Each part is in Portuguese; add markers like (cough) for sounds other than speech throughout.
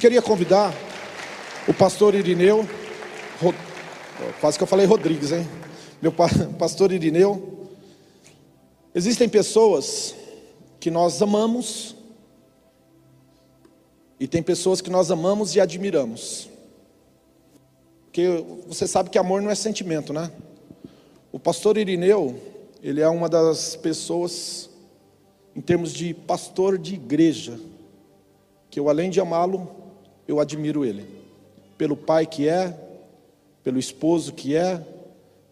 queria convidar o pastor Irineu, quase que eu falei Rodrigues, hein? Meu (laughs) pastor Irineu. Existem pessoas que nós amamos e tem pessoas que nós amamos e admiramos. Porque você sabe que amor não é sentimento, né? O pastor Irineu, ele é uma das pessoas, em termos de pastor de igreja, que eu além de amá-lo, eu admiro ele. Pelo pai que é, pelo esposo que é,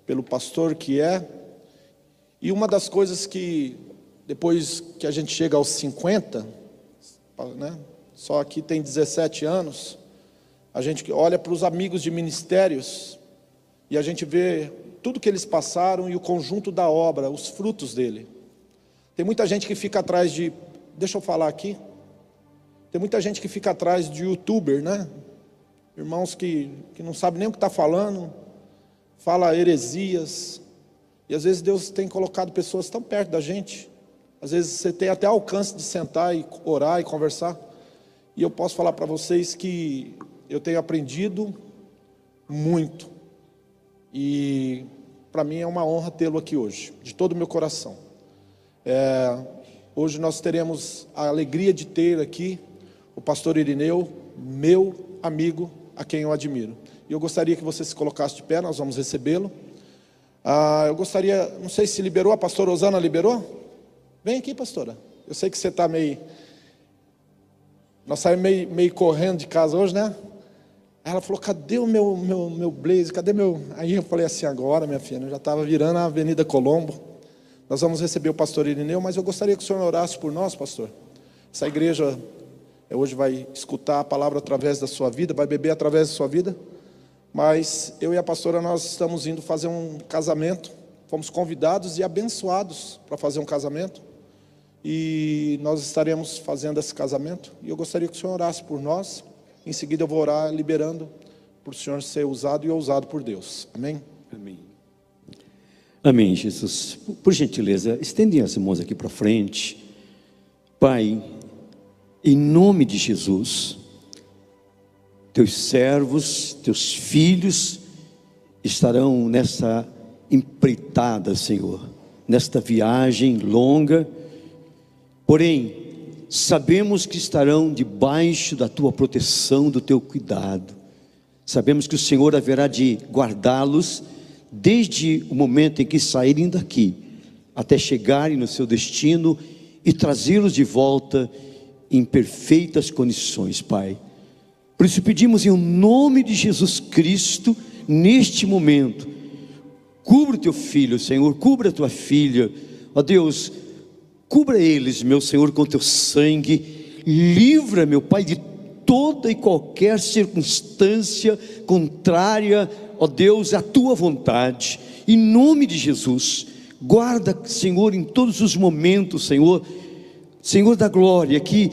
pelo pastor que é. E uma das coisas que, depois que a gente chega aos 50, né, só aqui tem 17 anos, a gente olha para os amigos de ministérios e a gente vê tudo que eles passaram e o conjunto da obra, os frutos dele. Tem muita gente que fica atrás de, deixa eu falar aqui, tem muita gente que fica atrás de youtuber, né? Irmãos que, que não sabem nem o que está falando, fala heresias, e às vezes Deus tem colocado pessoas tão perto da gente, às vezes você tem até alcance de sentar e orar e conversar, e eu posso falar para vocês que eu tenho aprendido muito, e para mim é uma honra tê-lo aqui hoje, de todo o meu coração. É, hoje nós teremos a alegria de ter aqui o pastor Irineu, meu amigo, a quem eu admiro. E eu gostaria que você se colocasse de pé, nós vamos recebê-lo. Ah, eu gostaria, não sei se liberou, a pastora Osana liberou? Vem aqui, pastora. Eu sei que você está meio. Nós saímos meio, meio correndo de casa hoje, né? Ela falou, cadê o meu, meu, meu blazer? Cadê meu. Aí eu falei assim, agora, minha filha, eu já estava virando a Avenida Colombo. Nós vamos receber o pastor Irineu, mas eu gostaria que o senhor orasse por nós, pastor. Essa igreja hoje vai escutar a palavra através da sua vida, vai beber através da sua vida. Mas eu e a pastora, nós estamos indo fazer um casamento. Fomos convidados e abençoados para fazer um casamento. E nós estaremos fazendo esse casamento. E eu gostaria que o senhor orasse por nós. Em seguida eu vou orar liberando para o Senhor ser usado e ousado por Deus. Amém? Amém. Amém, Jesus. Por gentileza, estendem as mãos aqui para frente. Pai, em nome de Jesus, teus servos, teus filhos estarão nessa empreitada, Senhor, nesta viagem longa, porém, sabemos que estarão debaixo da tua proteção, do teu cuidado. Sabemos que o Senhor haverá de guardá-los desde o momento em que saírem daqui até chegarem no seu destino e trazê-los de volta em perfeitas condições, Pai. Por isso pedimos em nome de Jesus Cristo, neste momento, cubra o teu filho, Senhor, cubra a tua filha, ó Deus, Cubra eles, meu Senhor, com teu sangue. Livra, meu Pai, de toda e qualquer circunstância contrária, ó Deus, à tua vontade. Em nome de Jesus, guarda, Senhor, em todos os momentos, Senhor, Senhor da glória, que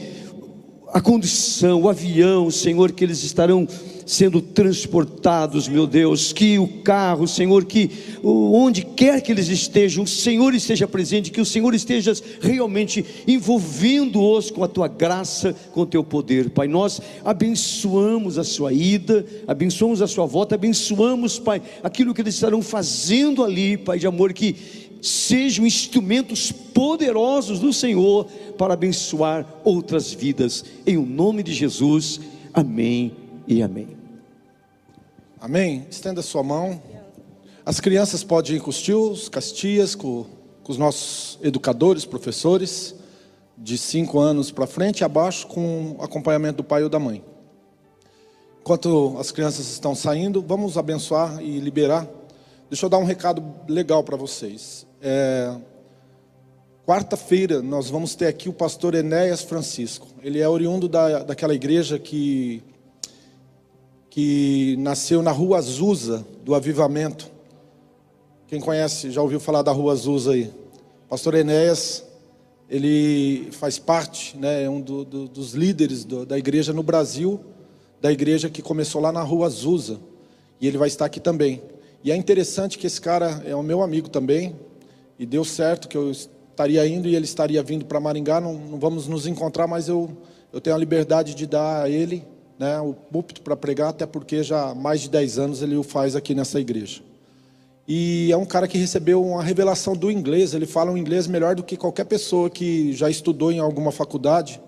a condição, o avião, Senhor, que eles estarão sendo transportados, meu Deus, que o carro, Senhor, que onde quer que eles estejam, o Senhor esteja presente, que o Senhor esteja realmente envolvendo-os com a tua graça, com o teu poder, Pai. Nós abençoamos a sua ida, abençoamos a sua volta, abençoamos, Pai, aquilo que eles estarão fazendo ali, Pai de amor, que sejam instrumentos poderosos do Senhor para abençoar outras vidas, em o nome de Jesus, amém e amém. Amém? Estenda sua mão. As crianças podem ir com os tios, com as tias, com, com os nossos educadores, professores, de 5 anos para frente e abaixo, com acompanhamento do pai ou da mãe. Enquanto as crianças estão saindo, vamos abençoar e liberar. Deixa eu dar um recado legal para vocês. É, Quarta-feira nós vamos ter aqui o pastor Enéas Francisco. Ele é oriundo da, daquela igreja que que nasceu na Rua Azusa do Avivamento. Quem conhece, já ouviu falar da Rua Azusa aí? Pastor Enéas, ele faz parte, né, é um do, do, dos líderes do, da igreja no Brasil, da igreja que começou lá na Rua Azusa. E ele vai estar aqui também. E é interessante que esse cara é o meu amigo também, e deu certo que eu estaria indo e ele estaria vindo para Maringá. Não, não, vamos nos encontrar, mas eu, eu tenho a liberdade de dar a ele né, o púlpito para pregar, até porque já há mais de 10 anos ele o faz aqui nessa igreja. E é um cara que recebeu uma revelação do inglês, ele fala um inglês melhor do que qualquer pessoa que já estudou em alguma faculdade,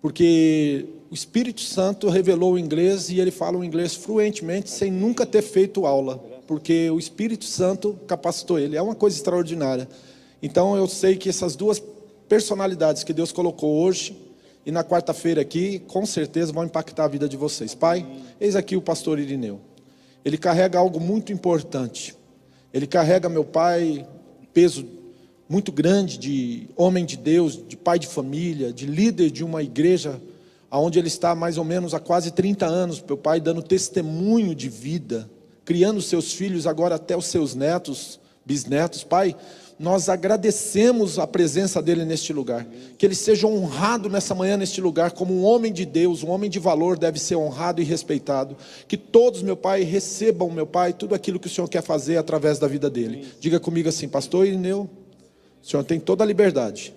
porque o Espírito Santo revelou o inglês e ele fala o inglês fluentemente, sem nunca ter feito aula, porque o Espírito Santo capacitou ele, é uma coisa extraordinária. Então eu sei que essas duas personalidades que Deus colocou hoje, e na quarta-feira aqui, com certeza vão impactar a vida de vocês. Pai, eis aqui o pastor Irineu. Ele carrega algo muito importante. Ele carrega, meu pai, peso muito grande de homem de Deus, de pai de família, de líder de uma igreja, onde ele está mais ou menos há quase 30 anos, meu pai, dando testemunho de vida, criando seus filhos, agora até os seus netos, bisnetos. Pai, nós agradecemos a presença dele neste lugar. Que ele seja honrado nessa manhã neste lugar, como um homem de Deus, um homem de valor deve ser honrado e respeitado. Que todos, meu Pai, recebam, meu Pai, tudo aquilo que o Senhor quer fazer através da vida dele. Diga comigo assim, Pastor Irineu, o Senhor tem toda a liberdade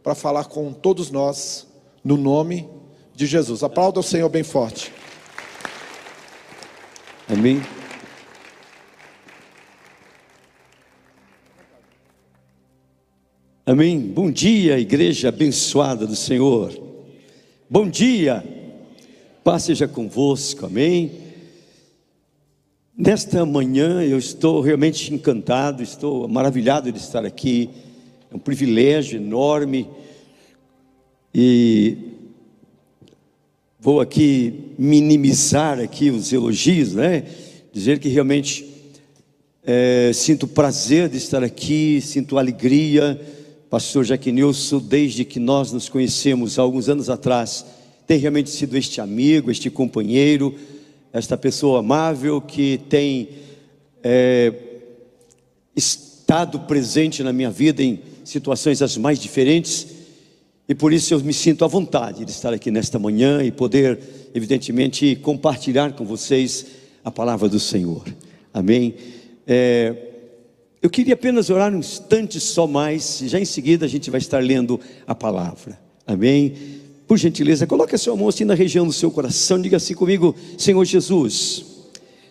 para falar com todos nós, no nome de Jesus. Aplauda o Senhor bem forte. Amém. Amém. Bom dia, igreja abençoada do Senhor. Bom dia. Paz seja convosco. Amém. Nesta manhã eu estou realmente encantado, estou maravilhado de estar aqui. É um privilégio enorme. E vou aqui minimizar aqui os elogios, né? Dizer que realmente é, sinto prazer de estar aqui, sinto alegria Pastor Jaquinilson, desde que nós nos conhecemos há alguns anos atrás, tem realmente sido este amigo, este companheiro, esta pessoa amável que tem é, estado presente na minha vida em situações as mais diferentes, e por isso eu me sinto à vontade de estar aqui nesta manhã e poder, evidentemente, compartilhar com vocês a palavra do Senhor. Amém. É, eu queria apenas orar um instante só mais, já em seguida a gente vai estar lendo a palavra. Amém? Por gentileza, coloque a sua mão assim na região do seu coração, diga assim comigo: Senhor Jesus,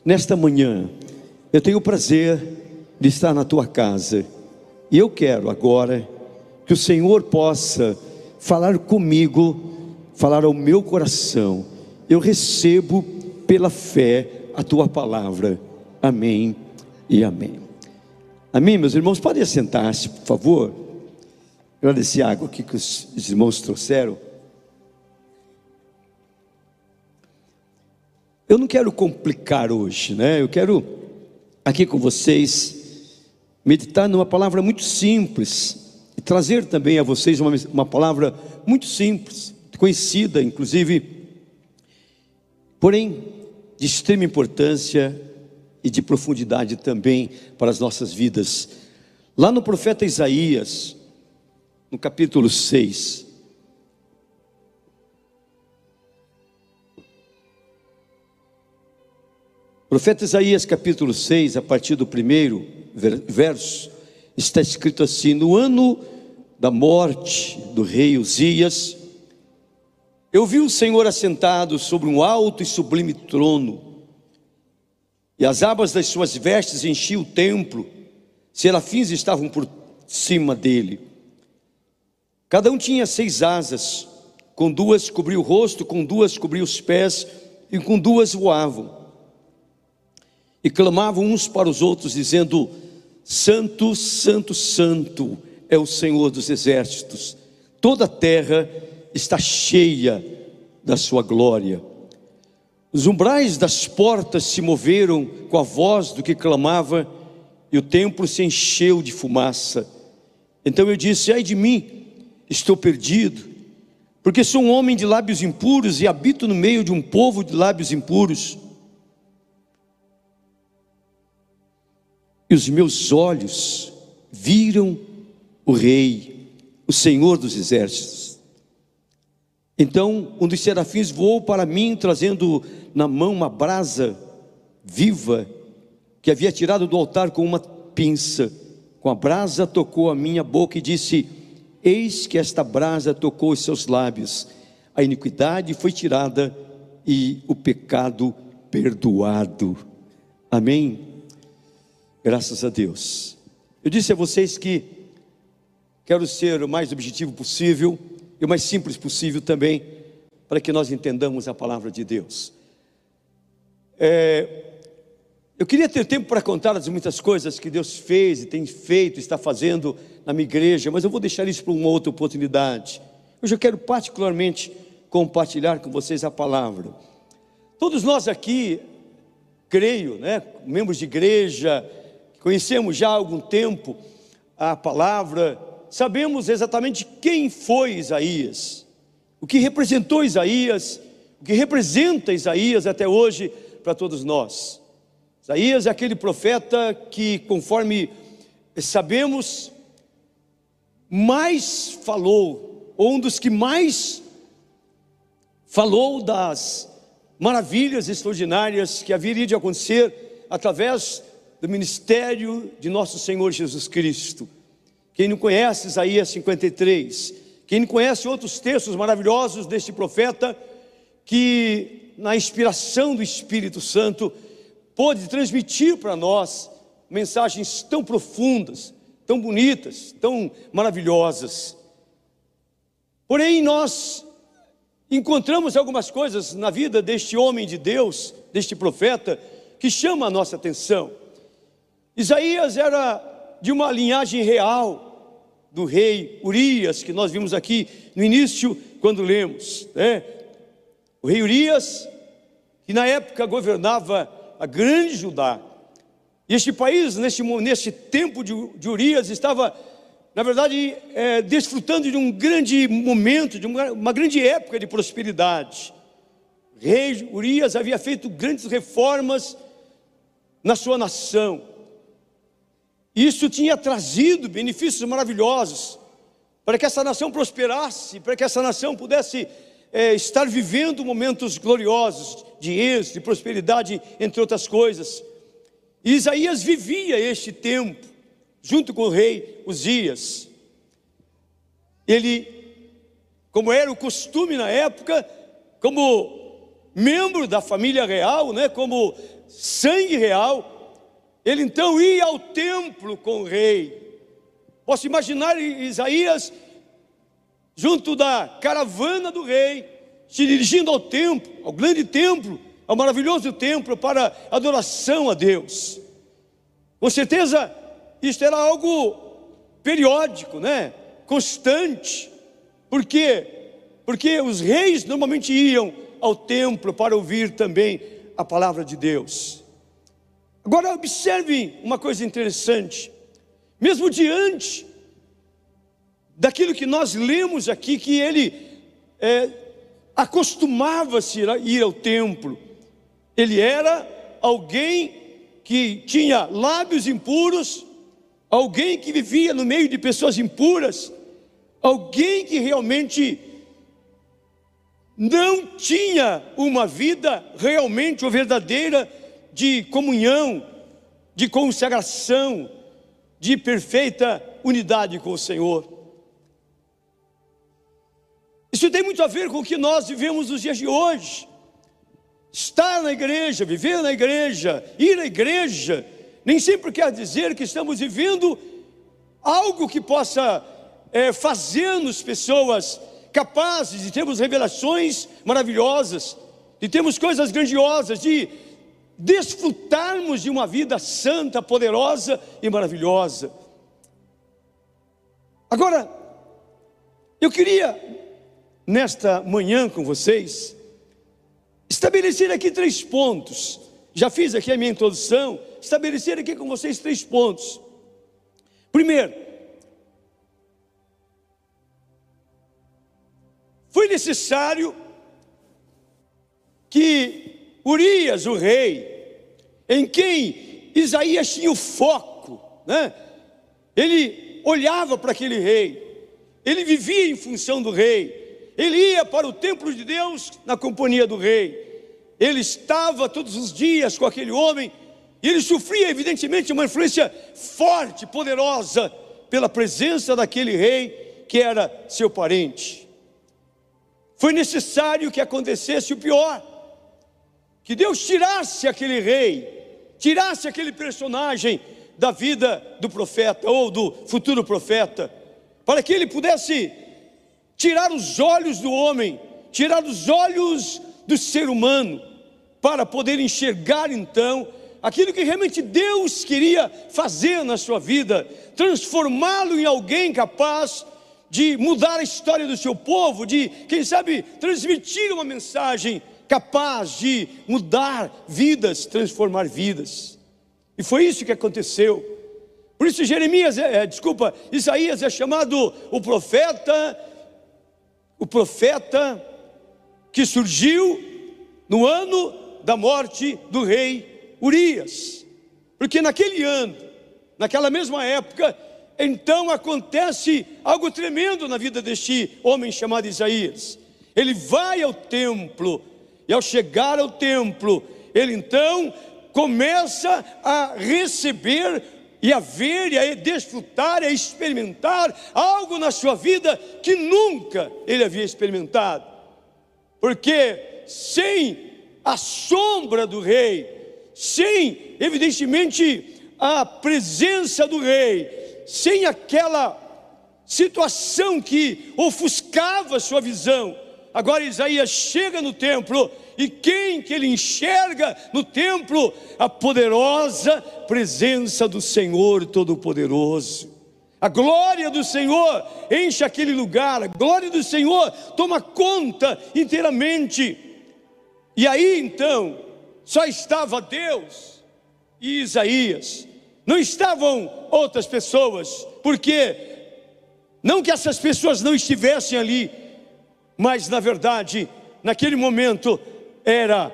nesta manhã eu tenho o prazer de estar na tua casa e eu quero agora que o Senhor possa falar comigo, falar ao meu coração. Eu recebo pela fé a tua palavra. Amém e amém. Amém, meus irmãos? Podem assentar-se, por favor. Agradecer a água aqui que os irmãos trouxeram. Eu não quero complicar hoje, né? Eu quero aqui com vocês meditar numa palavra muito simples e trazer também a vocês uma, uma palavra muito simples, conhecida, inclusive, porém de extrema importância e de profundidade também para as nossas vidas. Lá no profeta Isaías, no capítulo 6, Profeta Isaías capítulo 6, a partir do primeiro verso, está escrito assim: No ano da morte do rei Uzias, eu vi o Senhor assentado sobre um alto e sublime trono, e as abas das suas vestes enchiam o templo, serafins estavam por cima dele. Cada um tinha seis asas, com duas cobriu o rosto, com duas cobriu os pés, e com duas voavam. E clamavam uns para os outros, dizendo: Santo, Santo, Santo é o Senhor dos exércitos, toda a terra está cheia da sua glória. Os umbrais das portas se moveram com a voz do que clamava, e o templo se encheu de fumaça. Então eu disse: Ai de mim, estou perdido, porque sou um homem de lábios impuros e habito no meio de um povo de lábios impuros. E os meus olhos viram o Rei, o Senhor dos exércitos. Então um dos serafins voou para mim, trazendo na mão uma brasa viva que havia tirado do altar com uma pinça. Com a brasa tocou a minha boca e disse: Eis que esta brasa tocou os seus lábios. A iniquidade foi tirada e o pecado perdoado. Amém? Graças a Deus. Eu disse a vocês que quero ser o mais objetivo possível e o mais simples possível também, para que nós entendamos a palavra de Deus. É, eu queria ter tempo para contar as muitas coisas que Deus fez e tem feito, está fazendo na minha igreja, mas eu vou deixar isso para uma outra oportunidade. Hoje eu quero particularmente compartilhar com vocês a palavra. Todos nós aqui, creio, né, membros de igreja, conhecemos já há algum tempo a palavra, sabemos exatamente quem foi Isaías, o que representou Isaías, o que representa Isaías até hoje para todos nós. Isaías é aquele profeta que, conforme sabemos, mais falou, ou um dos que mais falou das maravilhas extraordinárias que haveria de acontecer através do ministério de nosso Senhor Jesus Cristo. Quem não conhece Isaías 53, quem não conhece outros textos maravilhosos deste profeta, que na inspiração do Espírito Santo pôde transmitir para nós mensagens tão profundas, tão bonitas, tão maravilhosas. Porém, nós encontramos algumas coisas na vida deste homem de Deus, deste profeta, que chama a nossa atenção. Isaías era de uma linhagem real do rei Urias, que nós vimos aqui no início, quando lemos. Né? O rei Urias, que na época governava a grande Judá. E este país, neste, neste tempo de, de Urias, estava, na verdade, é, desfrutando de um grande momento, de uma, uma grande época de prosperidade. O rei Urias havia feito grandes reformas na sua nação. Isso tinha trazido benefícios maravilhosos para que essa nação prosperasse, para que essa nação pudesse é, estar vivendo momentos gloriosos de êxito, de prosperidade, entre outras coisas. E Isaías vivia este tempo, junto com o rei Uzias. Ele, como era o costume na época, como membro da família real, né, como sangue real, ele então ia ao templo com o rei. Posso imaginar Isaías junto da caravana do rei, se dirigindo ao templo, ao grande templo, ao maravilhoso templo para adoração a Deus. Com certeza, isto era algo periódico, né? Constante. Por quê? Porque os reis normalmente iam ao templo para ouvir também a palavra de Deus. Agora observe uma coisa interessante, mesmo diante daquilo que nós lemos aqui, que ele é, acostumava-se a ir ao templo, ele era alguém que tinha lábios impuros, alguém que vivia no meio de pessoas impuras, alguém que realmente não tinha uma vida realmente ou verdadeira de comunhão, de consagração, de perfeita unidade com o Senhor. Isso tem muito a ver com o que nós vivemos nos dias de hoje. Estar na igreja, viver na igreja, ir à igreja, nem sempre quer dizer que estamos vivendo algo que possa é, fazer-nos pessoas capazes de termos revelações maravilhosas, de termos coisas grandiosas, de desfrutarmos de uma vida santa, poderosa e maravilhosa. Agora, eu queria, nesta manhã com vocês, estabelecer aqui três pontos. Já fiz aqui a minha introdução, estabelecer aqui com vocês três pontos. Primeiro, foi necessário que Urias, o rei, em quem Isaías tinha o foco, né? Ele olhava para aquele rei, ele vivia em função do rei, ele ia para o templo de Deus na companhia do rei, ele estava todos os dias com aquele homem, e ele sofria, evidentemente, uma influência forte, poderosa, pela presença daquele rei que era seu parente. Foi necessário que acontecesse o pior, que Deus tirasse aquele rei, tirasse aquele personagem da vida do profeta ou do futuro profeta, para que ele pudesse tirar os olhos do homem, tirar os olhos do ser humano, para poder enxergar então aquilo que realmente Deus queria fazer na sua vida, transformá-lo em alguém capaz de mudar a história do seu povo, de, quem sabe, transmitir uma mensagem capaz de mudar vidas, transformar vidas. E foi isso que aconteceu. Por isso Jeremias, é, é, desculpa, Isaías é chamado o profeta, o profeta que surgiu no ano da morte do rei Urias. Porque naquele ano, naquela mesma época, então acontece algo tremendo na vida deste homem chamado Isaías. Ele vai ao templo, e ao chegar ao templo, ele então começa a receber e a ver, e a desfrutar, e a experimentar algo na sua vida que nunca ele havia experimentado. Porque sem a sombra do rei, sem, evidentemente, a presença do rei, sem aquela situação que ofuscava sua visão, agora Isaías chega no templo e quem que ele enxerga no templo? A poderosa presença do Senhor Todo-Poderoso. A glória do Senhor enche aquele lugar, a glória do Senhor toma conta inteiramente. E aí então, só estava Deus e Isaías, não estavam outras pessoas, porque não que essas pessoas não estivessem ali, mas na verdade, naquele momento, era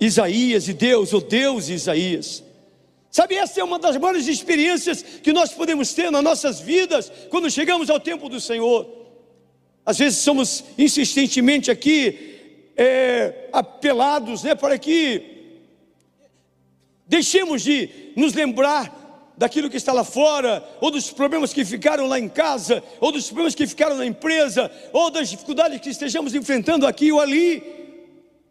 Isaías e Deus, ou Deus e Isaías. Sabe, essa é uma das maiores experiências que nós podemos ter nas nossas vidas quando chegamos ao tempo do Senhor. Às vezes somos insistentemente aqui é, apelados né, para que deixemos de nos lembrar daquilo que está lá fora, ou dos problemas que ficaram lá em casa, ou dos problemas que ficaram na empresa, ou das dificuldades que estejamos enfrentando aqui ou ali.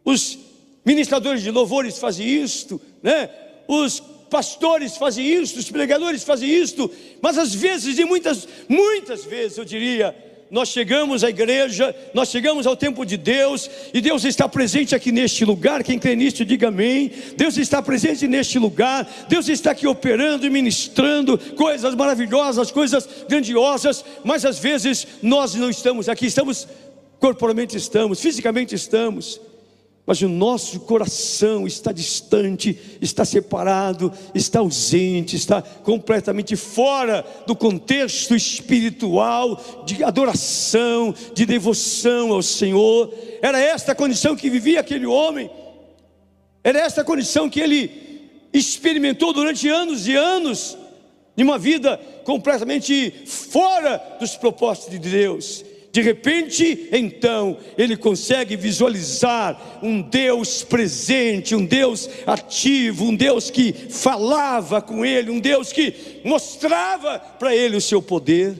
Os ministradores de louvores fazem isto, né? Os pastores fazem isto, os pregadores fazem isto, mas às vezes, e muitas, muitas vezes eu diria, nós chegamos à igreja, nós chegamos ao tempo de Deus, e Deus está presente aqui neste lugar. Quem crê nisto, diga amém. Deus está presente neste lugar, Deus está aqui operando e ministrando coisas maravilhosas, coisas grandiosas, mas às vezes nós não estamos aqui, estamos, corporalmente estamos, fisicamente estamos, mas o nosso coração está distante, está separado, está ausente, está completamente fora do contexto espiritual de adoração, de devoção ao Senhor. Era esta a condição que vivia aquele homem, era esta a condição que ele experimentou durante anos e anos, de uma vida completamente fora dos propósitos de Deus. De repente, então, ele consegue visualizar um Deus presente, um Deus ativo, um Deus que falava com ele, um Deus que mostrava para ele o seu poder.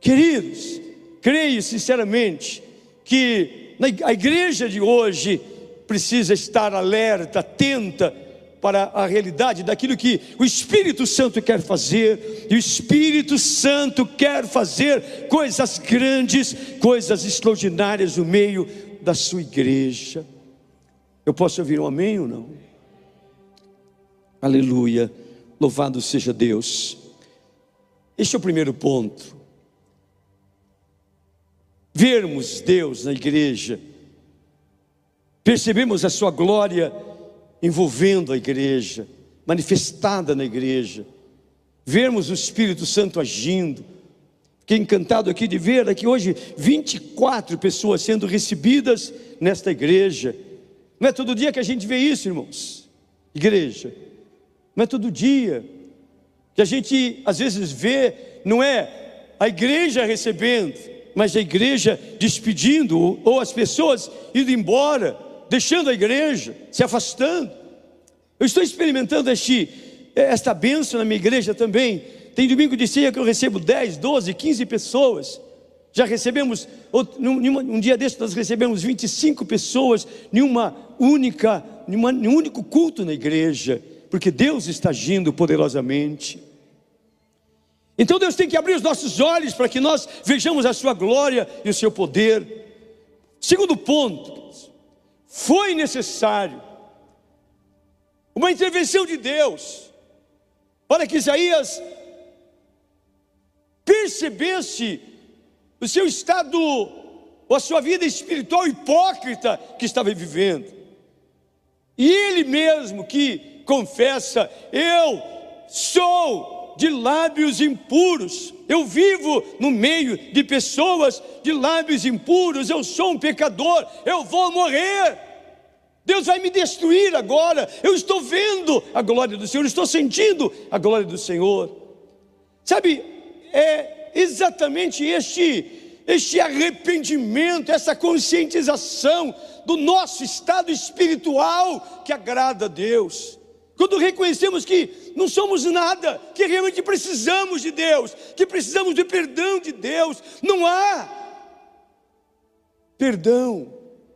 Queridos, creio sinceramente que a igreja de hoje precisa estar alerta, atenta, para a realidade daquilo que o Espírito Santo quer fazer, e o Espírito Santo quer fazer coisas grandes, coisas extraordinárias no meio da sua igreja. Eu posso ouvir um amém ou não? Aleluia, louvado seja Deus. Este é o primeiro ponto. Vermos Deus na igreja, percebemos a sua glória envolvendo a igreja, manifestada na igreja, vermos o Espírito Santo agindo. Fiquei encantado aqui de ver aqui hoje 24 pessoas sendo recebidas nesta igreja. Não é todo dia que a gente vê isso, irmãos. Igreja. Não é todo dia que a gente às vezes vê, não é a igreja recebendo, mas a igreja despedindo ou as pessoas indo embora deixando a igreja, se afastando. Eu estou experimentando este, esta bênção na minha igreja também. Tem domingo de ceia que eu recebo 10, 12, 15 pessoas. Já recebemos, um dia desse nós recebemos 25 pessoas em uma única, em um único culto na igreja, porque Deus está agindo poderosamente. Então Deus tem que abrir os nossos olhos para que nós vejamos a sua glória e o seu poder. Segundo ponto, foi necessário uma intervenção de Deus para que Isaías percebesse o seu estado, ou a sua vida espiritual hipócrita que estava vivendo. E ele mesmo que confessa: Eu sou de lábios impuros. Eu vivo no meio de pessoas de lábios impuros. Eu sou um pecador. Eu vou morrer. Deus vai me destruir agora. Eu estou vendo a glória do Senhor, estou sentindo a glória do Senhor. Sabe, é exatamente este este arrependimento, essa conscientização do nosso estado espiritual que agrada a Deus. Quando reconhecemos que não somos nada, que realmente precisamos de Deus, que precisamos de perdão de Deus, não há perdão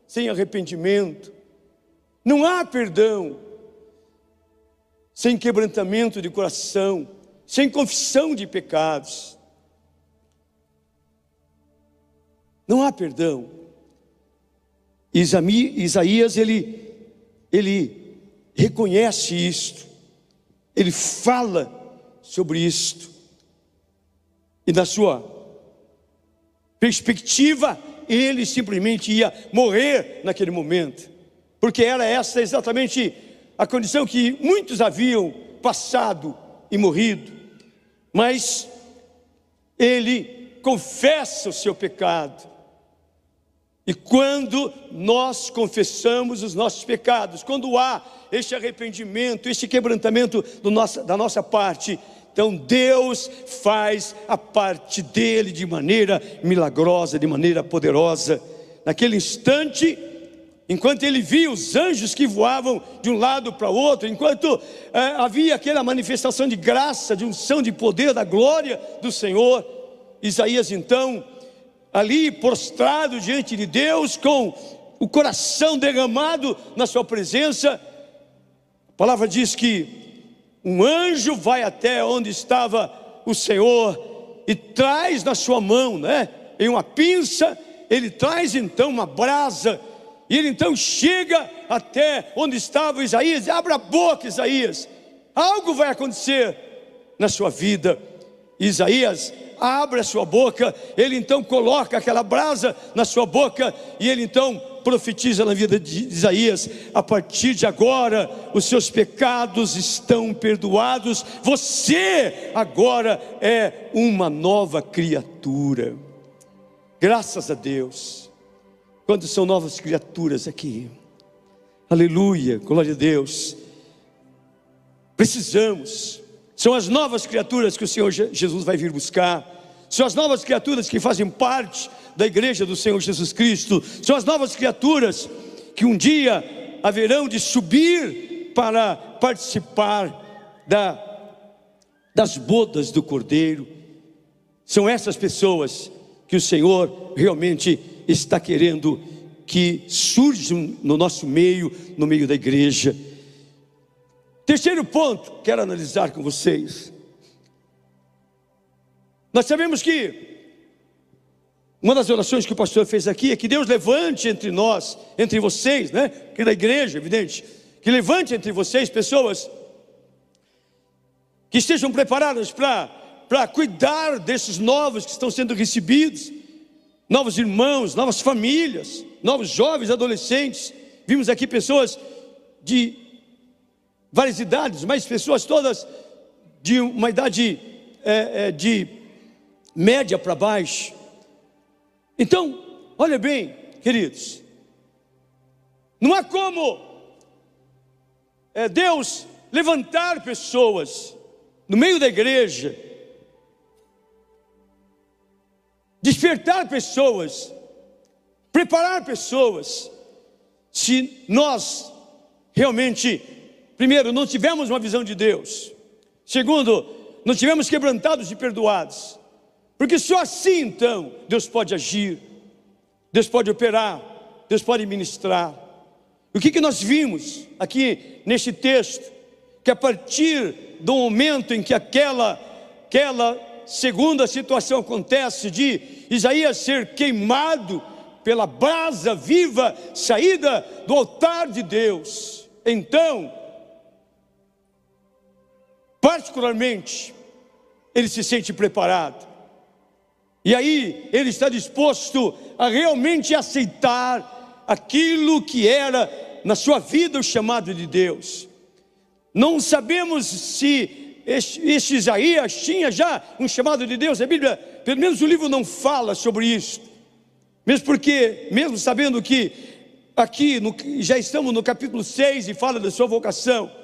sem arrependimento, não há perdão sem quebrantamento de coração, sem confissão de pecados. Não há perdão. Isaías, ele, ele reconhece isto, ele fala sobre isto, e na sua perspectiva, ele simplesmente ia morrer naquele momento, porque era essa exatamente a condição que muitos haviam passado e morrido, mas ele confessa o seu pecado, e quando nós confessamos os nossos pecados, quando há este arrependimento, este quebrantamento nosso, da nossa parte, então Deus faz a parte dele de maneira milagrosa, de maneira poderosa. Naquele instante, enquanto ele via os anjos que voavam de um lado para o outro, enquanto é, havia aquela manifestação de graça, de unção, de poder, da glória do Senhor, Isaías então ali prostrado diante de Deus, com o coração derramado na sua presença. A palavra diz que um anjo vai até onde estava o Senhor e traz na sua mão, né, em uma pinça, ele traz então uma brasa, e ele então chega até onde estava Isaías, abre a boca, Isaías, algo vai acontecer na sua vida. Isaías abre a sua boca, ele então coloca aquela brasa na sua boca e ele então profetiza na vida de Isaías: a partir de agora os seus pecados estão perdoados, você agora é uma nova criatura. Graças a Deus. Quando são novas criaturas aqui? Aleluia, glória a Deus. Precisamos são as novas criaturas que o Senhor Jesus vai vir buscar. São as novas criaturas que fazem parte da igreja do Senhor Jesus Cristo. São as novas criaturas que um dia haverão de subir para participar da, das bodas do Cordeiro. São essas pessoas que o Senhor realmente está querendo que surjam no nosso meio, no meio da igreja. Terceiro ponto, quero analisar com vocês. Nós sabemos que uma das orações que o pastor fez aqui é que Deus levante entre nós, entre vocês, né? Que da igreja, evidente, que levante entre vocês pessoas que estejam preparadas para cuidar desses novos que estão sendo recebidos, novos irmãos, novas famílias, novos jovens, adolescentes. Vimos aqui pessoas de várias idades, mas pessoas todas de uma idade é, é, de média para baixo. Então, olha bem, queridos, não há como é, Deus levantar pessoas no meio da igreja, despertar pessoas, preparar pessoas, se nós realmente primeiro, não tivemos uma visão de Deus. Segundo, não tivemos quebrantados e perdoados. Porque só assim então Deus pode agir, Deus pode operar, Deus pode ministrar. O que, que nós vimos aqui neste texto? Que a partir do momento em que aquela, aquela segunda situação acontece de Isaías ser queimado pela brasa viva saída do altar de Deus, então, particularmente, ele se sente preparado. E aí ele está disposto a realmente aceitar aquilo que era na sua vida o chamado de Deus. Não sabemos se este, Isaías tinha já um chamado de Deus, a Bíblia, pelo menos o livro não fala sobre isso. Mesmo porque, mesmo sabendo que aqui no, já estamos no capítulo 6 e fala da sua vocação,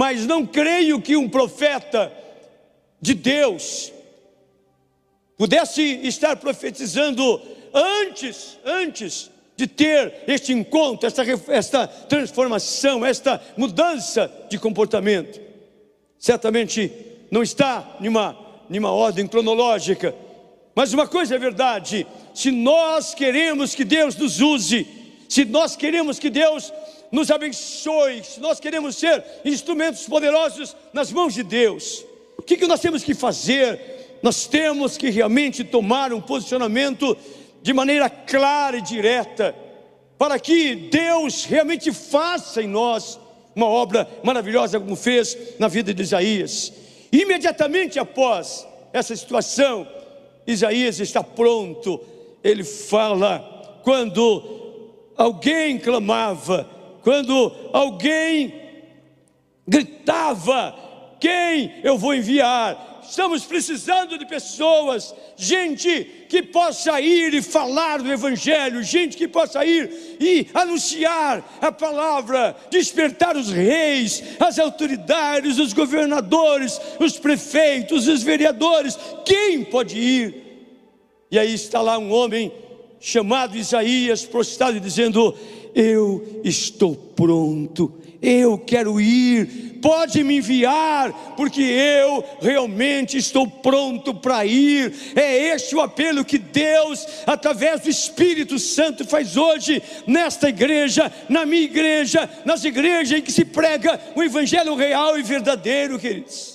mas não creio que um profeta de Deus pudesse estar profetizando antes, antes de ter este encontro, esta, esta transformação, esta mudança de comportamento. Certamente não está em uma, em uma ordem cronológica, mas uma coisa é verdade: se nós queremos que Deus nos use, se nós queremos que Deus nos abençoe, nós queremos ser instrumentos poderosos nas mãos de Deus, o que, que nós temos que fazer? Nós temos que realmente tomar um posicionamento de maneira clara e direta, para que Deus realmente faça em nós uma obra maravilhosa, como fez na vida de Isaías. Imediatamente após essa situação, Isaías está pronto, ele fala, quando alguém clamava, quando alguém gritava, quem eu vou enviar? Estamos precisando de pessoas, gente que possa ir e falar do Evangelho, gente que possa ir e anunciar a palavra, despertar os reis, as autoridades, os governadores, os prefeitos, os vereadores. Quem pode ir? E aí está lá um homem chamado Isaías, prostrado dizendo: Eu estou pronto eu quero ir, pode me enviar, porque eu realmente estou pronto para ir. É este o apelo que Deus, através do Espírito Santo, faz hoje nesta igreja, na minha igreja, nas igrejas em que se prega o Evangelho real e verdadeiro, queridos.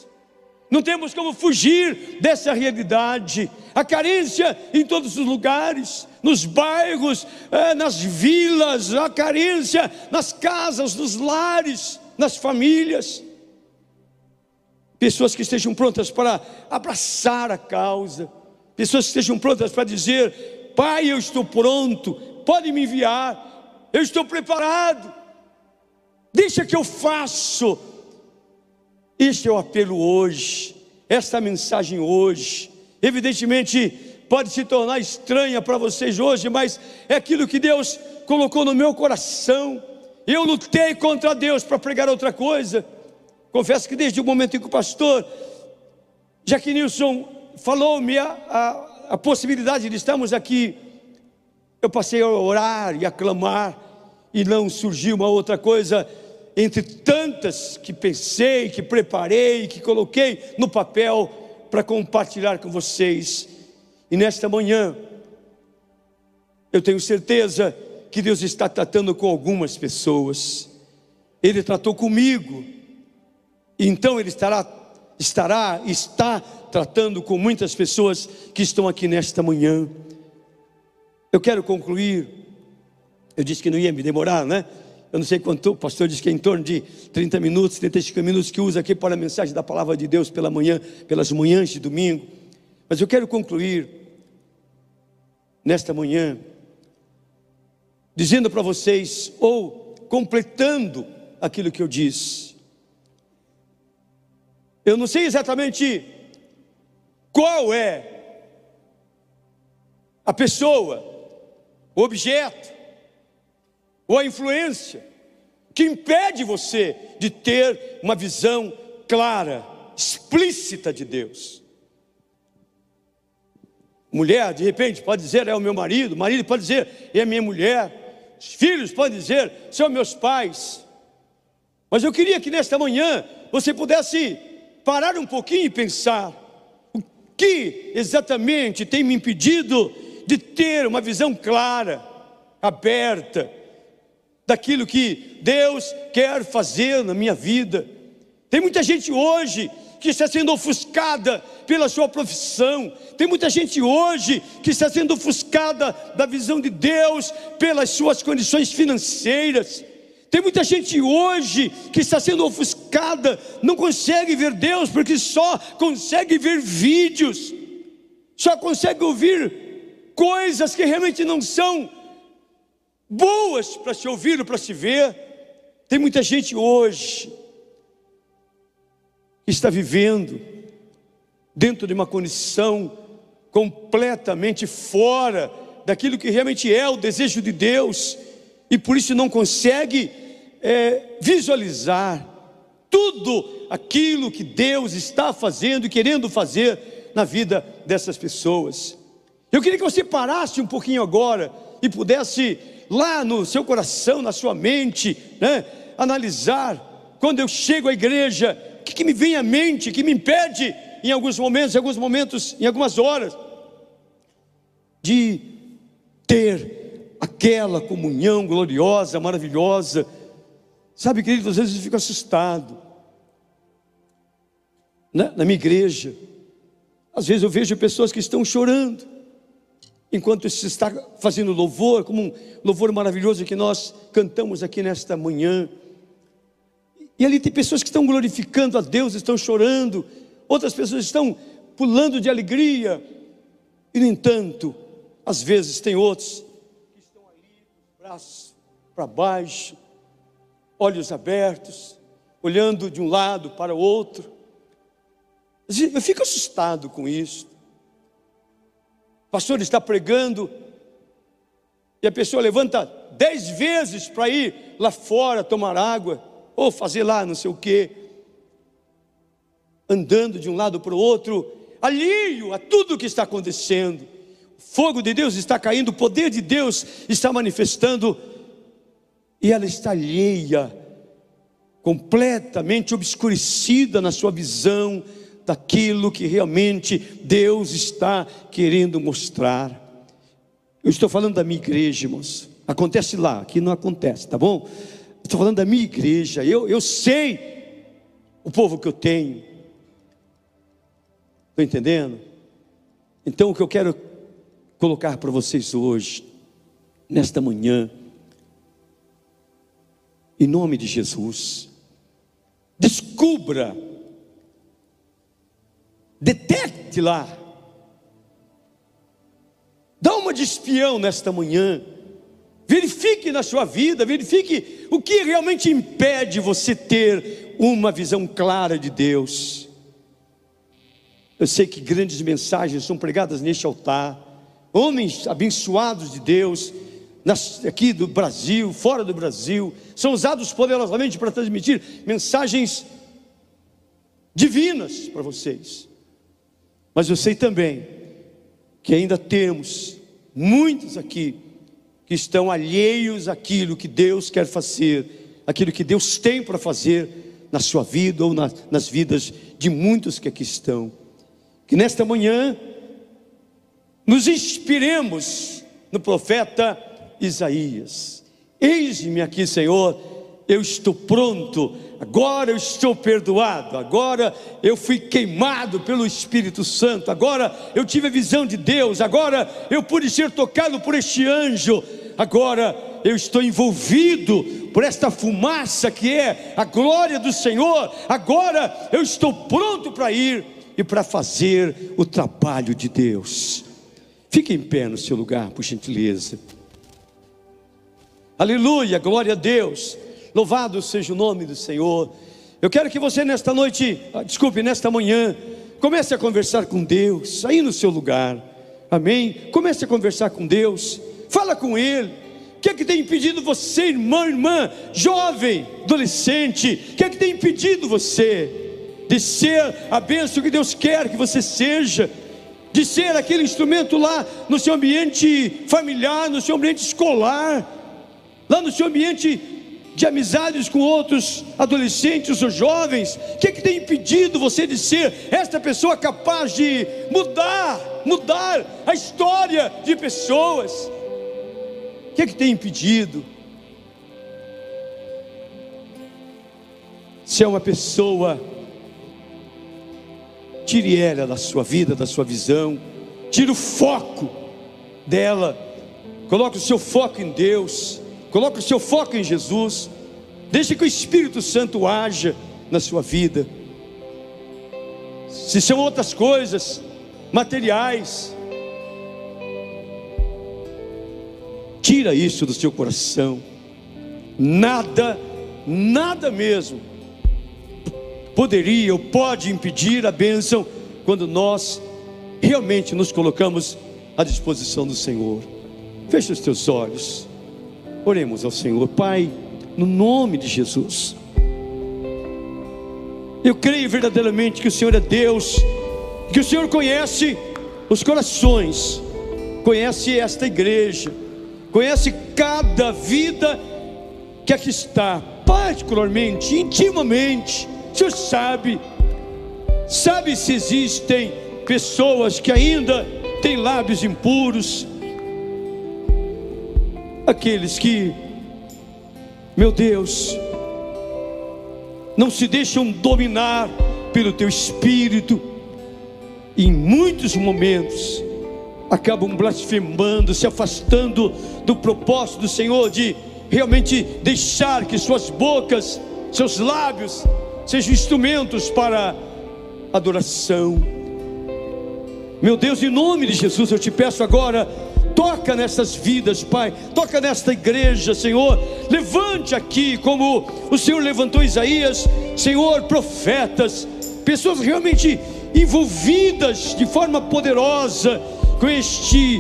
Não temos como fugir dessa realidade. A carência em todos os lugares, nos bairros, é, nas vilas, a carência nas casas, nos lares, nas famílias. Pessoas que estejam prontas para abraçar a causa, pessoas que estejam prontas para dizer: Pai, eu estou pronto, pode me enviar, eu estou preparado, deixa que eu faço este é o apelo hoje, esta mensagem hoje. Evidentemente, pode se tornar estranha para vocês hoje, mas é aquilo que Deus colocou no meu coração. Eu lutei contra Deus para pregar outra coisa. Confesso que desde o momento em que o pastor Jack Nilson falou-me a, a, a possibilidade de estarmos aqui, eu passei a orar e a clamar, e não surgiu uma outra coisa entre tantas que pensei, que preparei, que coloquei no papel para compartilhar com vocês. E nesta manhã, eu tenho certeza que Deus está tratando com algumas pessoas. Ele tratou comigo. Então ele estará estará está tratando com muitas pessoas que estão aqui nesta manhã. Eu quero concluir. Eu disse que não ia me demorar, né? Eu não sei quanto, o pastor diz que é em torno de 30 minutos, 35 minutos que usa aqui para a mensagem da palavra de Deus pela manhã, pelas manhãs de domingo. Mas eu quero concluir nesta manhã dizendo para vocês ou completando aquilo que eu disse. Eu não sei exatamente qual é a pessoa, o objeto, ou a influência que impede você de ter uma visão clara, explícita de Deus. Mulher, de repente, pode dizer é o meu marido, marido pode dizer é minha mulher, os filhos podem dizer são meus pais. Mas eu queria que nesta manhã você pudesse parar um pouquinho e pensar: o que exatamente tem me impedido de ter uma visão clara, aberta, daquilo que Deus quer fazer na minha vida. Tem muita gente hoje que está sendo ofuscada pela sua profissão. Tem muita gente hoje que está sendo ofuscada da visão de Deus pelas suas condições financeiras. Tem muita gente hoje que está sendo ofuscada, não consegue ver Deus porque só consegue ver vídeos, só consegue ouvir coisas que realmente não são boas para se ouvir ou para se ver. Tem muita gente hoje que está vivendo dentro de uma condição completamente fora daquilo que realmente é o desejo de Deus e por isso não consegue é, visualizar tudo aquilo que Deus está fazendo e querendo fazer na vida dessas pessoas. Eu queria que você parasse um pouquinho agora e pudesse lá no seu coração, na sua mente, né, analisar quando eu chego à igreja, o que, que me vem à mente, que me impede em alguns momentos, em alguns momentos, em algumas horas, de ter aquela comunhão gloriosa, maravilhosa. Sabe, querido, às vezes eu fico assustado. Na, na minha igreja, às vezes eu vejo pessoas que estão chorando, enquanto se está fazendo louvor, como um louvor maravilhoso que nós cantamos aqui nesta manhã. E ali tem pessoas que estão glorificando a Deus, estão chorando, outras pessoas estão pulando de alegria, e no entanto, às vezes tem outros que estão ali, braços para baixo, olhos abertos, olhando de um lado para o outro. Eu fico assustado com isso. O pastor está pregando e a pessoa levanta dez vezes para ir lá fora tomar água ou fazer lá não sei o quê, andando de um lado para o outro, alheio a tudo o que está acontecendo. O fogo de Deus está caindo, o poder de Deus está manifestando, e ela está alheia, completamente obscurecida na sua visão daquilo que realmente Deus está querendo mostrar. Eu estou falando da minha igreja, irmãos. Acontece lá, aqui não acontece, tá bom? Estou falando da minha igreja. Eu, eu sei o povo que eu tenho. Estou entendendo? Então, o que eu quero colocar para vocês hoje, nesta manhã, em nome de Jesus, descubra, detecte lá, dá uma de espião nesta manhã, Verifique na sua vida, verifique o que realmente impede você ter uma visão clara de Deus. Eu sei que grandes mensagens são pregadas neste altar, homens abençoados de Deus, aqui do Brasil, fora do Brasil, são usados poderosamente para transmitir mensagens divinas para vocês. Mas eu sei também que ainda temos muitos aqui que estão alheios àquilo que Deus quer fazer, aquilo que Deus tem para fazer na sua vida ou na, nas vidas de muitos que aqui estão. Que nesta manhã nos inspiremos no profeta Isaías. Eis-me aqui, Senhor, eu estou pronto, agora eu estou perdoado, agora eu fui queimado pelo Espírito Santo, agora eu tive a visão de Deus, agora eu pude ser tocado por este anjo, agora eu estou envolvido por esta fumaça que é a glória do Senhor, agora eu estou pronto para ir e para fazer o trabalho de Deus. Fique em pé no seu lugar, por gentileza. Aleluia, glória a Deus. Louvado seja o nome do Senhor. Eu quero que você nesta noite, ah, desculpe, nesta manhã, comece a conversar com Deus, aí no seu lugar. Amém? Comece a conversar com Deus. Fala com Ele. O que é que tem impedido você, irmão, irmã, jovem, adolescente? O que é que tem impedido você de ser a bênção que Deus quer que você seja? De ser aquele instrumento lá no seu ambiente familiar, no seu ambiente escolar, lá no seu ambiente de amizades com outros adolescentes ou jovens? O que, é que tem impedido você de ser esta pessoa capaz de mudar, mudar a história de pessoas? O que é que tem impedido? Se é uma pessoa, tire ela da sua vida, da sua visão, tire o foco dela, coloque o seu foco em Deus, coloque o seu foco em Jesus, deixe que o Espírito Santo haja na sua vida. Se são outras coisas, materiais, tira isso do seu coração. Nada, nada mesmo poderia ou pode impedir a bênção quando nós realmente nos colocamos à disposição do Senhor. Feche os teus olhos. Oremos ao Senhor, Pai, no nome de Jesus. Eu creio verdadeiramente que o Senhor é Deus, que o Senhor conhece os corações, conhece esta igreja, conhece cada vida que aqui está, particularmente, intimamente. O Senhor sabe, sabe se existem pessoas que ainda têm lábios impuros, aqueles que, meu Deus, não se deixam dominar pelo teu espírito, e em muitos momentos acabam blasfemando, se afastando do propósito do Senhor de realmente deixar que suas bocas, seus lábios sejam instrumentos para adoração. Meu Deus, em nome de Jesus, eu te peço agora, toca nessas vidas, Pai, toca nesta igreja, Senhor. Levante aqui, como o Senhor levantou Isaías, Senhor, profetas, pessoas realmente envolvidas de forma poderosa com este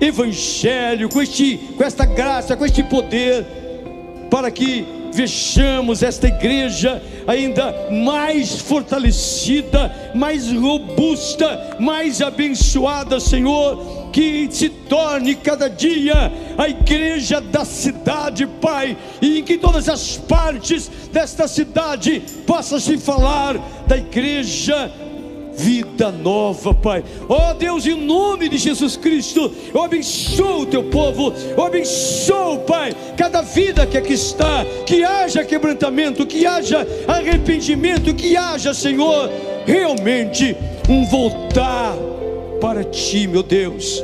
evangelho, com, este, com esta graça, com este poder, para que vejamos esta igreja ainda mais fortalecida, mais robusta, mais abençoada, Senhor, que se torne cada dia a igreja da cidade, Pai, e em que todas as partes desta cidade possa se falar da igreja vida nova, Pai. Ó oh, Deus, em nome de Jesus Cristo, eu abençoo o teu povo, eu abençoo, Pai, cada vida que aqui está, que haja quebrantamento, que haja arrependimento, que haja, Senhor, realmente um voltar para ti, meu Deus.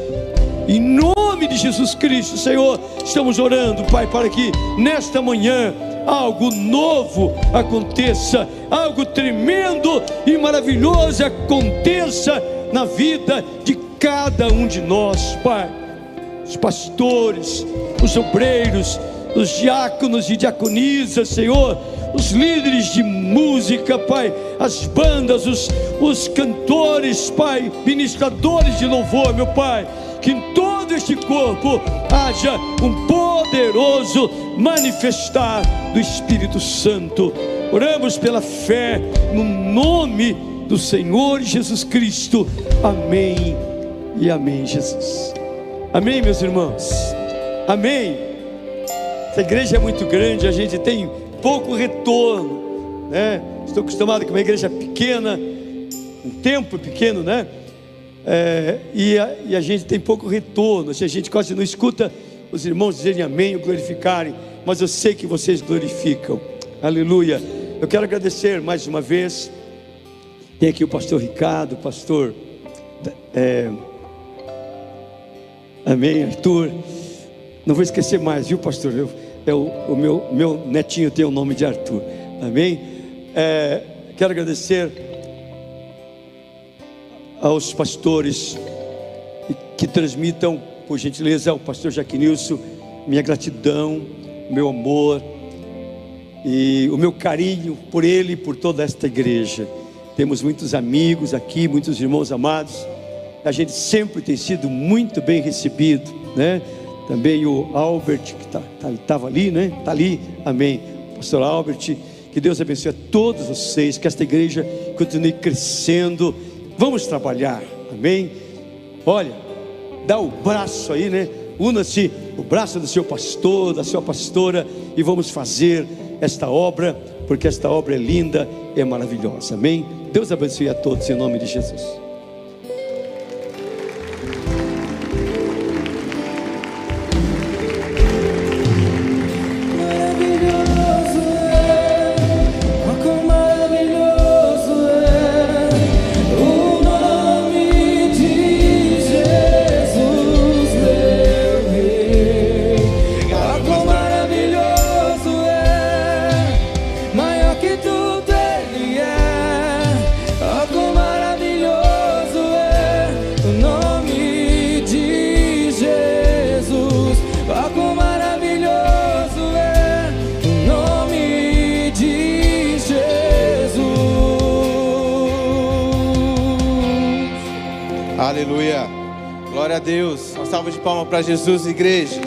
Em nome de Jesus Cristo, Senhor, estamos orando, Pai, para que nesta manhã algo novo aconteça, algo tremendo e maravilhoso aconteça na vida de cada um de nós, Pai. Os pastores, os obreiros, os diáconos e diaconisas, Senhor, os líderes de música, Pai, as bandas, os, os cantores, Pai, ministradores de louvor, meu Pai, que em todo este corpo haja um poderoso manifestar do Espírito Santo. Oramos pela fé no nome do Senhor Jesus Cristo. Amém e amém, Jesus. Amém, meus irmãos. Amém. Essa igreja é muito grande, a gente tem pouco retorno, né? Estou acostumado com uma igreja pequena, um tempo pequeno, né? É, e, a, e, a, gente tem pouco retorno, a gente quase não escuta os irmãos dizerem amém ou glorificarem, mas eu sei que vocês glorificam. Aleluia. Eu quero agradecer mais uma vez. Tem aqui o pastor Ricardo, pastor. É, amém, Arthur. Não vou esquecer mais, viu, pastor? Eu, eu, o meu, meu netinho tem o nome de Arthur. Amém? É, quero agradecer aos pastores que transmitam, por gentileza, ao pastor Jaquinilson, minha gratidão, meu amor e o meu carinho por ele e por toda esta igreja. Temos muitos amigos aqui, muitos irmãos amados. A gente sempre tem sido muito bem recebido, né? Também o Albert, que estava tá, tá, ali, né? Está ali, amém. Pastor Albert, que Deus abençoe a todos vocês, que esta igreja continue crescendo. Vamos trabalhar, amém? Olha, dá o braço aí, né? Una-se o braço do seu pastor, da sua pastora, e vamos fazer esta obra, porque esta obra é linda, é maravilhosa. Amém? Deus abençoe a todos em nome de Jesus. Para Jesus, igreja.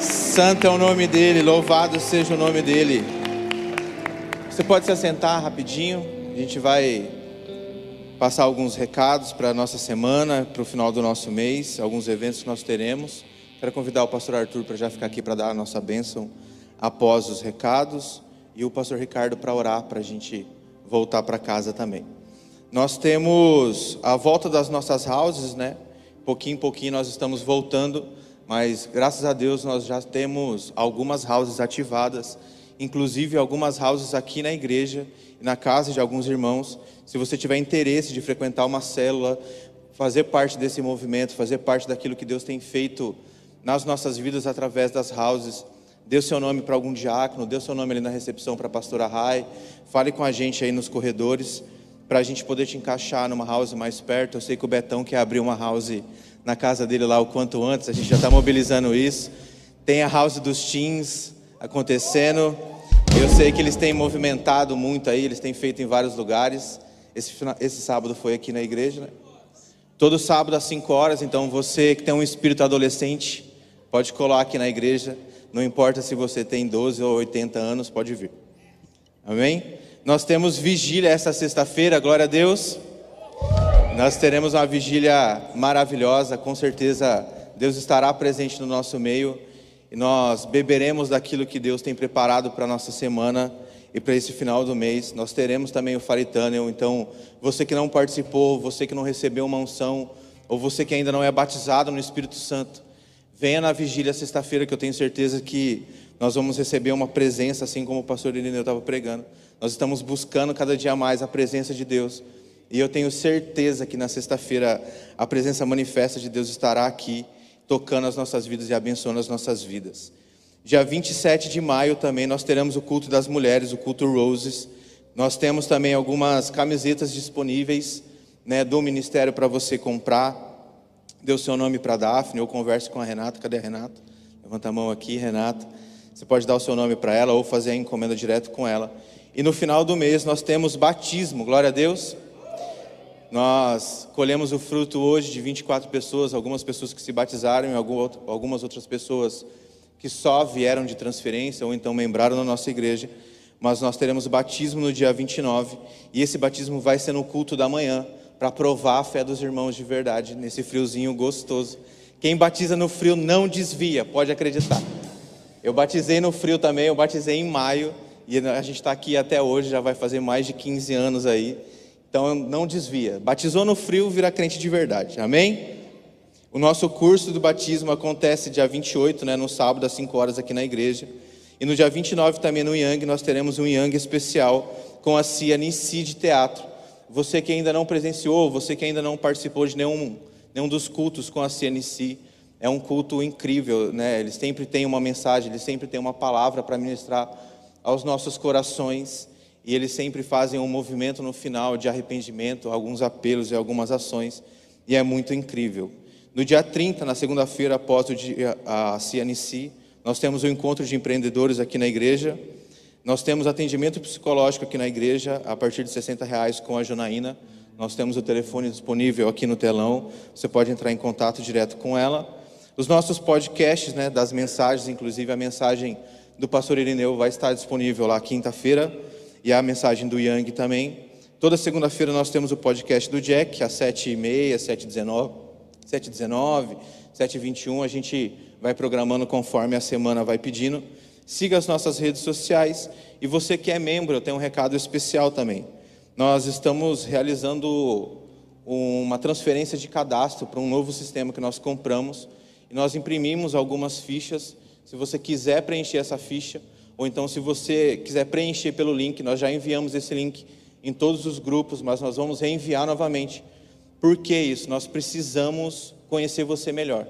Santo é o nome dele, louvado seja o nome dele. Você pode se assentar rapidinho. A gente vai passar alguns recados para a nossa semana, para o final do nosso mês, alguns eventos que nós teremos. Quero convidar o pastor Arthur para já ficar aqui para dar a nossa bênção após os recados e o pastor Ricardo para orar para a gente voltar para casa também. Nós temos a volta das nossas houses, né? Pouquinho em pouquinho nós estamos voltando, mas graças a Deus nós já temos algumas houses ativadas, inclusive algumas houses aqui na igreja e na casa de alguns irmãos. Se você tiver interesse de frequentar uma célula, fazer parte desse movimento, fazer parte daquilo que Deus tem feito nas nossas vidas através das houses, dê seu nome para algum diácono, dê seu nome ali na recepção para a pastora Rai, fale com a gente aí nos corredores para a gente poder te encaixar numa house mais perto. Eu sei que o Betão quer abrir uma house na casa dele lá o quanto antes, a gente já está mobilizando isso. Tem a house dos teens acontecendo. Eu sei que eles têm movimentado muito aí, eles têm feito em vários lugares. Esse, esse sábado foi aqui na igreja, né? Todo sábado às 5 horas, então você que tem um espírito adolescente, pode colar aqui na igreja. Não importa se você tem 12 ou 80 anos, pode vir. Amém? Nós temos vigília esta sexta-feira, glória a Deus. Nós teremos uma vigília maravilhosa, com certeza Deus estará presente no nosso meio e nós beberemos daquilo que Deus tem preparado para a nossa semana e para esse final do mês. Nós teremos também o Faritâneo, então você que não participou, você que não recebeu uma unção, ou você que ainda não é batizado no Espírito Santo, venha na vigília sexta-feira que eu tenho certeza que nós vamos receber uma presença, assim como o pastor Irineu estava pregando. Nós estamos buscando cada dia mais a presença de Deus. E eu tenho certeza que na sexta-feira a presença manifesta de Deus estará aqui, tocando as nossas vidas e abençoando as nossas vidas. Dia 27 de maio também nós teremos o culto das mulheres, o culto Roses. Nós temos também algumas camisetas disponíveis né, do ministério para você comprar. Dê o seu nome para a Daphne ou converse com a Renata. Cadê a Renata? Levanta a mão aqui, Renata. Você pode dar o seu nome para ela ou fazer a encomenda direto com ela. E no final do mês nós temos batismo, glória a Deus. Nós colhemos o fruto hoje de 24 pessoas, algumas pessoas que se batizaram e algumas outras pessoas que só vieram de transferência ou então membraram na nossa igreja. Mas nós teremos batismo no dia 29 e esse batismo vai ser no culto da manhã para provar a fé dos irmãos de verdade nesse friozinho gostoso. Quem batiza no frio não desvia, pode acreditar. Eu batizei no frio também, eu batizei em maio e a gente está aqui até hoje, já vai fazer mais de 15 anos aí. Então não desvia. Batizou no frio, vira crente de verdade. Amém? O nosso curso do batismo acontece dia 28, né, no sábado, às 5 horas aqui na igreja. E no dia 29 também no Yang, nós teremos um Yang especial com a Cia Nissi de teatro. Você que ainda não presenciou, você que ainda não participou de nenhum, nenhum dos cultos com a Nissi, é um culto incrível, né? Eles sempre têm uma mensagem, eles sempre têm uma palavra para ministrar aos nossos corações e eles sempre fazem um movimento no final de arrependimento, alguns apelos e algumas ações, e é muito incrível. No dia 30, na segunda-feira, após o dia, a CNC, nós temos o um encontro de empreendedores aqui na igreja. Nós temos atendimento psicológico aqui na igreja, a partir de 60 reais com a Janaína. Nós temos o telefone disponível aqui no telão, você pode entrar em contato direto com ela. Os nossos podcasts, né, das mensagens, inclusive a mensagem do pastor Irineu vai estar disponível lá quinta-feira e a mensagem do Yang também. Toda segunda-feira nós temos o podcast do Jack, às 7h30, 7h19, 7h19, 7h21. A gente vai programando conforme a semana vai pedindo. Siga as nossas redes sociais. E você que é membro, eu tenho um recado especial também. Nós estamos realizando uma transferência de cadastro para um novo sistema que nós compramos. E nós imprimimos algumas fichas se você quiser preencher essa ficha, ou então se você quiser preencher pelo link, nós já enviamos esse link em todos os grupos, mas nós vamos reenviar novamente. Por que isso? Nós precisamos conhecer você melhor.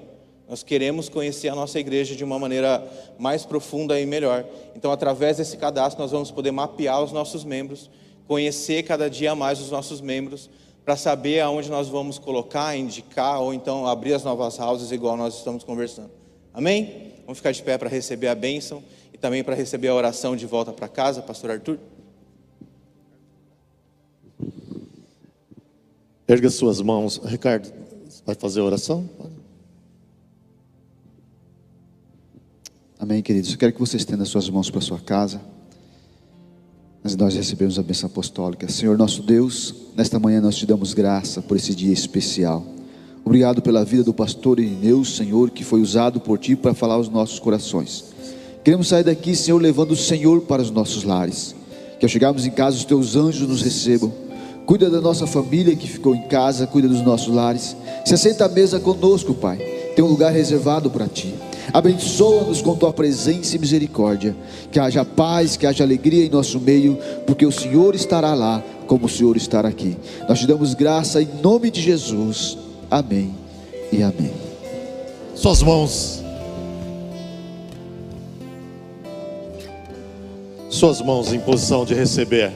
Nós queremos conhecer a nossa igreja de uma maneira mais profunda e melhor. Então, através desse cadastro, nós vamos poder mapear os nossos membros, conhecer cada dia mais os nossos membros, para saber aonde nós vamos colocar, indicar, ou então abrir as novas houses, igual nós estamos conversando. Amém? Vamos ficar de pé para receber a bênção e também para receber a oração de volta para casa, Pastor Arthur. Erga suas mãos. Ricardo, vai fazer a oração? Amém, queridos. Eu quero que você estenda suas mãos para sua casa. Mas nós recebemos a bênção apostólica. Senhor nosso Deus, nesta manhã nós te damos graça por esse dia especial. Obrigado pela vida do pastor Irineu, Senhor, que foi usado por ti para falar aos nossos corações. Queremos sair daqui, Senhor, levando o Senhor para os nossos lares. Que ao chegarmos em casa, os teus anjos nos recebam. Cuida da nossa família que ficou em casa, cuida dos nossos lares. Se assenta à mesa conosco, Pai. Tem um lugar reservado para ti. Abençoa-nos com tua presença e misericórdia. Que haja paz, que haja alegria em nosso meio, porque o Senhor estará lá, como o Senhor estará aqui. Nós te damos graça em nome de Jesus. Amém e amém. Suas mãos. Suas mãos em posição de receber.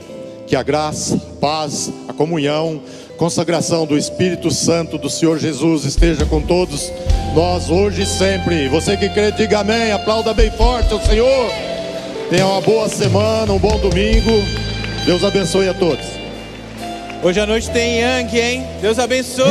Que a graça, a paz, a comunhão, consagração do Espírito Santo do Senhor Jesus esteja com todos nós hoje e sempre. Você que crê, diga amém. Aplauda bem forte ao Senhor. Tenha uma boa semana, um bom domingo. Deus abençoe a todos. Hoje à noite tem Yang, hein? Deus abençoe.